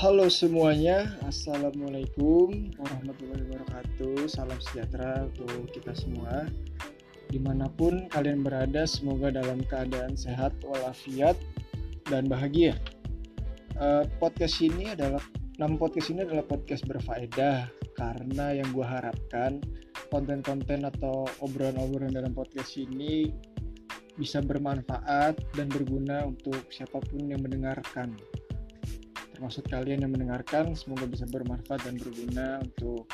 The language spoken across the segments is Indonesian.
Halo semuanya, Assalamualaikum warahmatullahi wabarakatuh. Salam sejahtera untuk kita semua. Di mana pun kalian berada, semoga dalam keadaan sehat, walafiat, dan bahagia. Uh, Podcast ini adalah, nama podcast ini adalah podcast berfaedah Karena yang gue harapkan konten-konten atau obrolan-obrolan dalam podcast ini bisa bermanfaat dan berguna untuk siapa pun yang mendengarkan termasuk kalian yang mendengarkan semoga bisa bermanfaat dan berguna untuk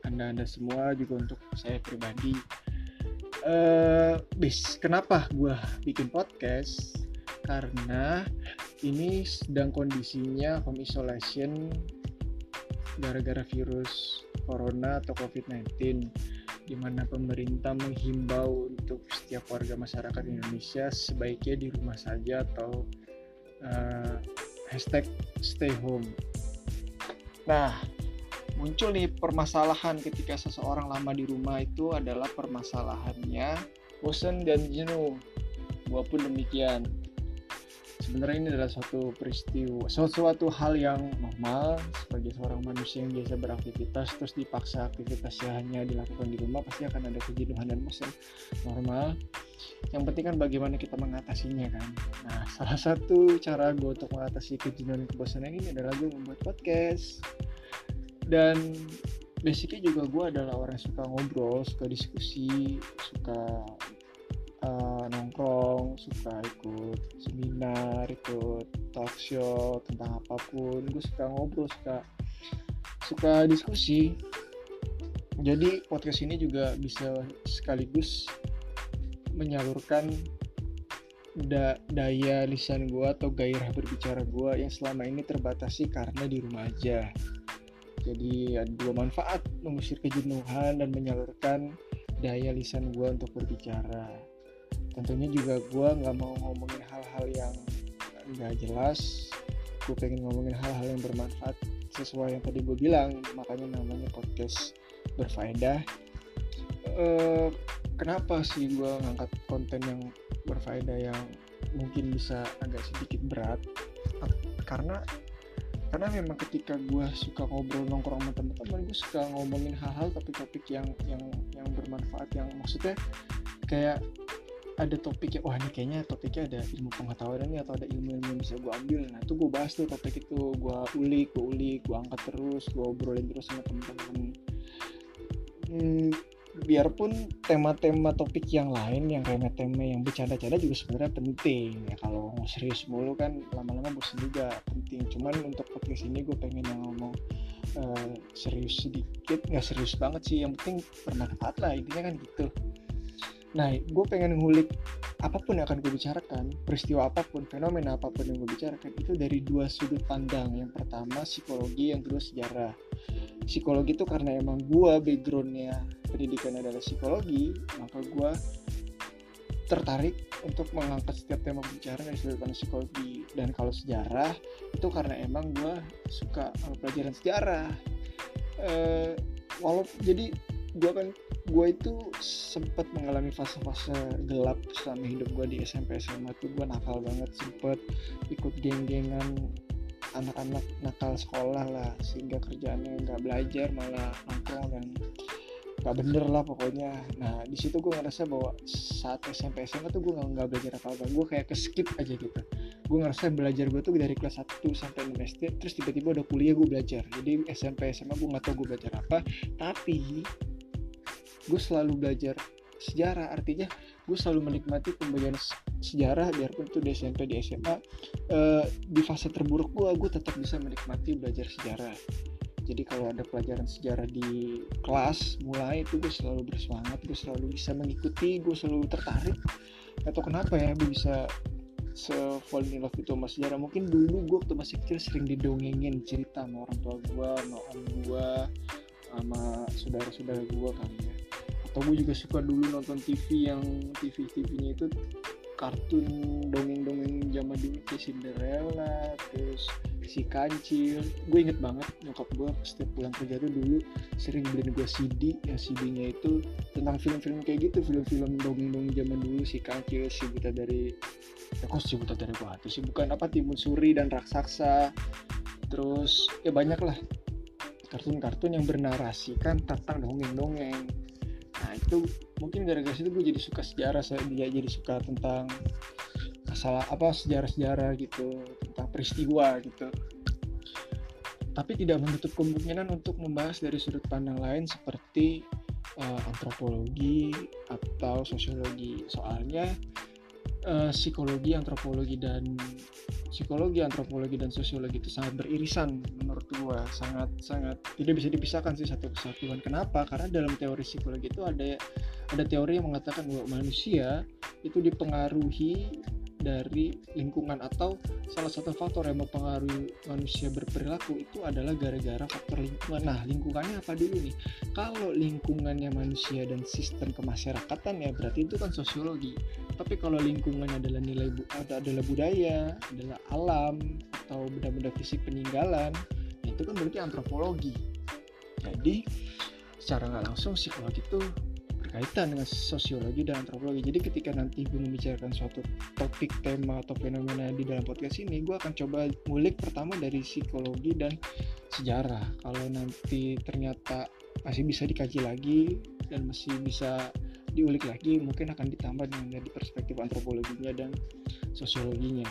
anda-anda semua juga untuk saya pribadi. Uh, bis kenapa gue bikin podcast? Karena ini sedang kondisinya home isolation gara-gara virus corona atau covid-19 di mana pemerintah menghimbau untuk setiap warga masyarakat Indonesia sebaiknya di rumah saja atau uh, hashtag stay home. Nah, muncul nih permasalahan ketika seseorang lama di rumah itu adalah permasalahannya bosan dan jenuh. Gua pun demikian. Sebenarnya ini adalah suatu peristiwa, suatu hal yang normal sebagai seorang manusia yang biasa beraktivitas terus dipaksa aktivitasnya hanya dilakukan di rumah pasti akan ada kejenuhan dan bosan normal. Yang penting kan bagaimana kita mengatasinya kan. Nah salah satu cara gue untuk mengatasi kejenuhan dan kebosanan ini adalah gue membuat podcast. Dan basicnya juga gue adalah orang yang suka ngobrol suka diskusi suka uh, nongkrong suka ikut seminar ikut talk show tentang apa pun gue suka ngobrol suka suka diskusi jadi podcast ini juga bisa sekaligus menyalurkan da daya lisan gue atau gairah berbicara gue yang selama ini terbatasi karena di rumah aja. Jadi ada dua manfaat mengusir kejenuhan dan menyalurkan daya lisan gue untuk berbicara. Tentunya juga gue nggak mau ngomongin hal-hal yang nggak jelas. Gue pengen ngomongin hal-hal yang bermanfaat sesuai yang tadi gue bilang. Makanya namanya podcast berfaedah. Uh, kenapa sih gue ngangkat konten yang berfaedah yang mungkin bisa agak sedikit berat karena karena memang ketika gue suka ngobrol nongkrong sama teman-teman gue suka ngomongin hal-hal topik-topik yang yang yang bermanfaat yang maksudnya kayak ada topik ya wah ini kayaknya topiknya ada ilmu pengetahuan ini atau ada ilmu yang bisa gue ambil. Nah itu gue bahas tuh topik itu. Gue ulik gue ulik gue angkat terus gue obrolin terus sama teman-teman hmm, biarpun tema-tema topik yang lain yang remeh-temeh yang bercanda-canda juga sebenarnya penting. Ya kalau mau serius mulu kan lama-lama bosan juga penting. Cuman untuk podcast ini gue pengen yang ngomong uh, serius sedikit. Nggak serius banget sih yang penting bermanfaat lah intinya kan gitu nah gue pengen ngulik apa pun yang akan gue bicarakan peristiwa apa pun fenomena apa pun yang gue bicarakan itu dari dua sudut pandang. Yang pertama psikologi yang kedua sejarah. Psikologi itu karena emang gue backgroundnya pendidikan adalah psikologi maka gue tertarik untuk mengangkat setiap tema pembicaraan dari sudut pandang psikologi. Dan kalau sejarah itu karena emang gue suka pelajaran sejarah. Uh, walau jadi gue kan gue itu sempat mengalami fase-fase gelap selama hidup gue di SMP SMA tuh. Gue nakal banget sempet ikut geng-gengan anak-anak nakal sekolah lah sehingga kerjaannya nggak belajar malah nongkrong dan gak bener lah pokoknya. Nah di situ gue ngerasa bahwa saat SMP SMA tuh gue nggak belajar apa apa gue kayak ke skip aja gitu. Gue ngerasa belajar gue tuh dari kelas 1 sampai 6 SD terus tiba-tiba udah kuliah gue belajar. Jadi SMP SMA gue nggak tahu gue belajar apa. Tapi gue selalu belajar sejarah artinya gue selalu menikmati pembelajaran sejarah biarpun itu di SMP di SMA uh, di fase terburuk gue gue tetap bisa menikmati belajar sejarah. Jadi kalau ada pelajaran sejarah di kelas mulai itu gue selalu bersemangat gue selalu bisa mengikuti gue selalu tertarik. Atau kenapa ya gue bisa se fall in love itu sama sejarah? Mungkin dulu gue waktu masih kecil sering didongengin cerita sama orang tua gue sama om gue sama saudara-saudara gue kali ya atau gue juga suka dulu nonton TV yang TV TV-nya itu kartun dongeng-dongeng zaman dulu kayak Cinderella terus si kancil. Gue inget banget nyokap gue setiap pulang kerja tuh dulu sering beliin gue CD yang CD-nya itu tentang film-film kayak gitu film-film dongeng-dongeng zaman dulu si kancil si buta dari ya kok si buta dari batu sih? Bukan apa timun suri dan raksasa. Terus ya banyak lah kartun-kartun yang bernarasikan tentang dongeng-dongeng itu mungkin gara-gara situ gue jadi suka sejarah saya jadi suka tentang masalah apa sejarah-sejarah gitu tentang peristiwa gitu. Tapi tidak menutup kemungkinan untuk membahas dari sudut pandang lain seperti uh, antropologi atau sosiologi. Soalnya uh, psikologi antropologi dan psikologi antropologi dan sosiologi itu sangat beririsan menurut gua. Sangat sangat tidak bisa dipisahkan sih satu kesatuan. Kenapa? Karena dalam teori psikologi itu ada ada teori yang mengatakan bahwa manusia itu dipengaruhi dari lingkungan atau salah satu faktor yang mempengaruhi manusia berperilaku itu adalah gara-gara faktor lingkungan. Nah, lingkungannya apa dulu nih? Kalau lingkungannya manusia dan sistem kemasyarakatan ya berarti itu kan sosiologi. Tapi kalau lingkungannya adalah nilai adalah budaya, adalah alam atau benda-benda fisik peninggalan, itu kan berarti antropologi. Jadi secara nggak langsung psikologi itu berkaitan dengan sosiologi dan antropologi. Jadi ketika nanti gue membicarakan suatu topik, tema, atau fenomena di dalam podcast ini, gue akan coba ngulik pertama dari psikologi dan sejarah. Kalau nanti ternyata masih bisa dikaji lagi dan masih bisa diulik lagi, mungkin akan ditambah dengan dari perspektif antropologinya dan sosiologinya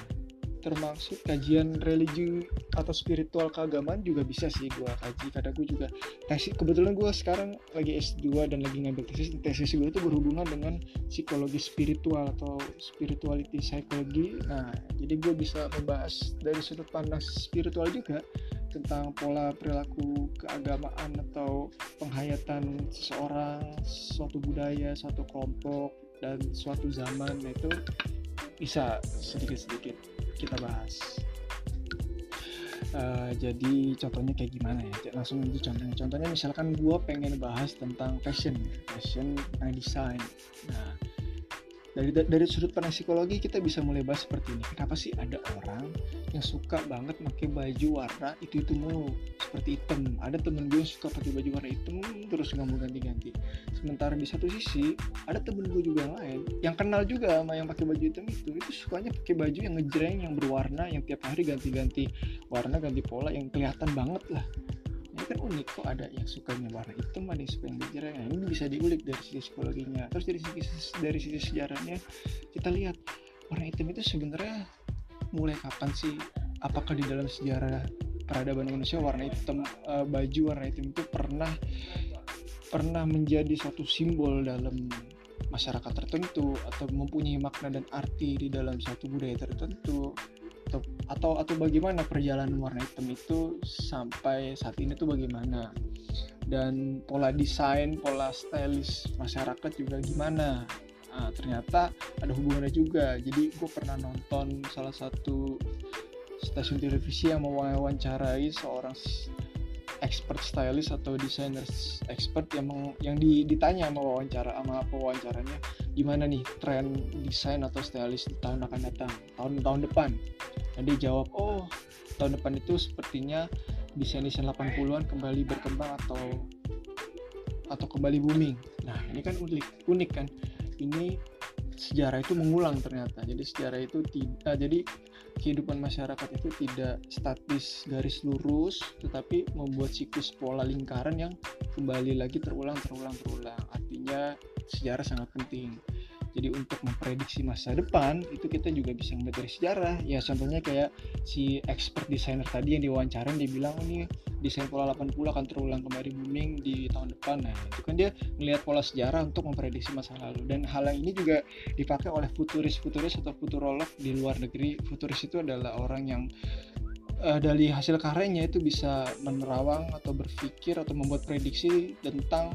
termasuk kajian religi atau spiritual keagamaan juga bisa sih gue kaji. Karena gue juga tesis kebetulan gue sekarang lagi S2 dan lagi ngambil tesis. Tesis gue itu berhubungan dengan psikologi spiritual atau spirituality psychology. Nah jadi gue bisa membahas dari sudut pandang spiritual juga tentang pola perilaku keagamaan atau penghayatan seseorang suatu budaya suatu kelompok dan suatu zaman. Nah itu bisa sedikit-sedikit kita bahas. Uh, jadi contohnya kayak gimana ya? Langsung itu contohnya. Contohnya misalkan gue pengen bahas tentang fashion, fashion and design. Nah, dari dari sudut pandang psikologi kita bisa mulai bahas seperti ini. Kenapa sih ada orang yang suka banget pakai baju warna itu itu mulu seperti hitam. Ada temen gue yang suka pakai baju warna hitam terus nggak mau ganti-ganti. Sementara di satu sisi ada temen gue juga yang lain yang kenal juga sama yang pakai baju hitam itu. Itu sukanya pakai baju yang ngejreng yang berwarna yang tiap hari ganti-ganti warna ganti pola yang kelihatan banget lah. Ini kan unik kok ada yang sukanya warna hitam ada yang suka yang ngejreng. Nah, ini bisa diulik dari sisi psikologinya. Terus dari sisi dari sisi sejarahnya kita lihat warna hitam itu sebenarnya mulai kapan sih? Apakah di dalam sejarah peradaban manusia warna hitam uh, baju warna hitam itu pernah pernah menjadi suatu simbol dalam masyarakat tertentu atau mempunyai makna dan arti di dalam satu budaya tertentu. Atau atau atau bagaimana perjalanan warna hitam itu sampai saat ini tuh bagaimana? Dan pola desain pola stylish masyarakat juga gimana? Nah, ternyata ada hubungannya juga. Jadi gue pernah nonton salah satu stasiun televisi yang mewawancarai seorang expert stylist atau desainer expert yang meng, yang di, ditanya sama wawancara sama pewawancaranya gimana nih tren desain atau stylist di tahun akan datang? Tahun tahun depan. Dan dia jawab oh tahun depan itu sepertinya desain-desain 80-an kembali berkembang atau atau kembali booming. Nah ini kan unik unik kan? Ini sejarah itu mengulang ternyata. Jadi sejarah itu tidak jadi kehidupan masyarakat itu tidak statis garis lurus tetapi membuat siklus pola lingkaran yang kembali lagi terulang terulang terulang. Artinya sejarah sangat penting jadi untuk memprediksi masa depan itu kita juga bisa melihat dari sejarah. Ya contohnya kayak si expert designer tadi yang diwawancarin dia bilang oh, ini desain pola 80 akan terulang kembali booming di tahun depan. Nah itu kan dia melihat pola sejarah untuk memprediksi masa lalu. Dan hal yang ini juga dipakai oleh futuris-futuris atau futurolog di luar negeri. Futuris itu adalah orang yang uh, dari hasil karyanya itu bisa menerawang atau berpikir atau membuat prediksi tentang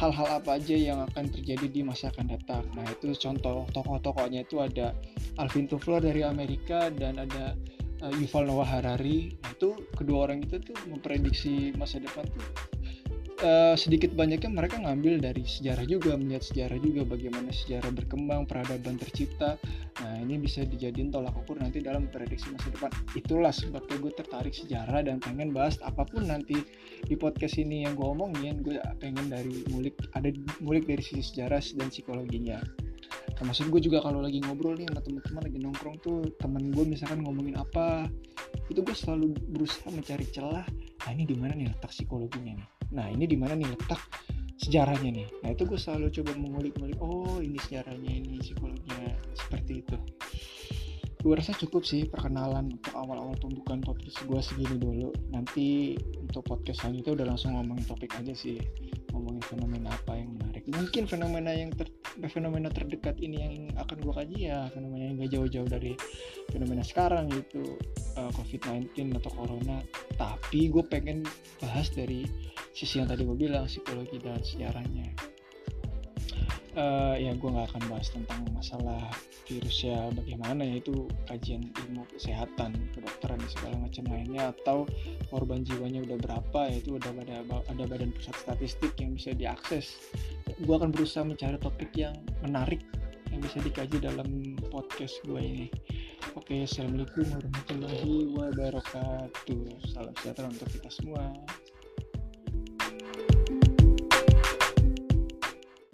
hal-hal apa aja yang akan terjadi di masa akan datang. Nah itu contoh tokoh-tokohnya itu ada Alvin Toffler dari Amerika dan ada uh, Yuval Noah Harari. Nah itu kedua orang itu tuh memprediksi masa depan tuh uh, sedikit banyaknya mereka ngambil dari sejarah juga melihat sejarah juga bagaimana sejarah berkembang peradaban tercipta. Nah ini bisa dijadiin tolak ukur nanti dalam prediksi masa depan. Itulah sebabnya gue tertarik sejarah dan pengen bahas apa pun nanti di podcast ini yang gue omongin. Gue pengen dari mulik ada mulik dari sisi sejarah dan psikologinya. Termasuk gue juga kalau lagi ngobrol nih sama teman-teman lagi nongkrong tuh temen gue misalkan ngomongin apa itu gue selalu berusaha mencari celah. Nah ini di mana nih letak psikologinya nih nah ini di mana nih letak sejarahnya nih? Nah itu gue selalu coba mengulik-ngulik oh ini sejarahnya ini psikologinya seperti itu. Gue rasa cukup sih perkenalan untuk awal-awal pembukaan podcast gue segini dulu. Nanti untuk podcast selanjutnya udah langsung ngomongin topik aja sih ngomongin fenomena apa yang menarik. Mungkin fenomena yang ter, fenomena terdekat ini yang akan gue kaji ya fenomena yang gak jauh-jauh dari fenomena sekarang gitu uh, covid-19 atau corona. Tapi gue pengen bahas dari sisi yang tadi gue bilang psikologi dan sejarahnya. Uh, ya gue nggak akan bahas tentang masalah virusnya bagaimana ya itu kajian ilmu kesehatan kedokteran segala macam lainnya atau korban jiwanya udah berapa ya itu udah ada ada badan pusat statistik yang bisa diakses. Gue akan berusaha mencari topik yang menarik yang bisa dikaji dalam podcast gue ini. Oke assalamualaikum warahmatullahi wabarakatuh. Salam sejahtera untuk kita semua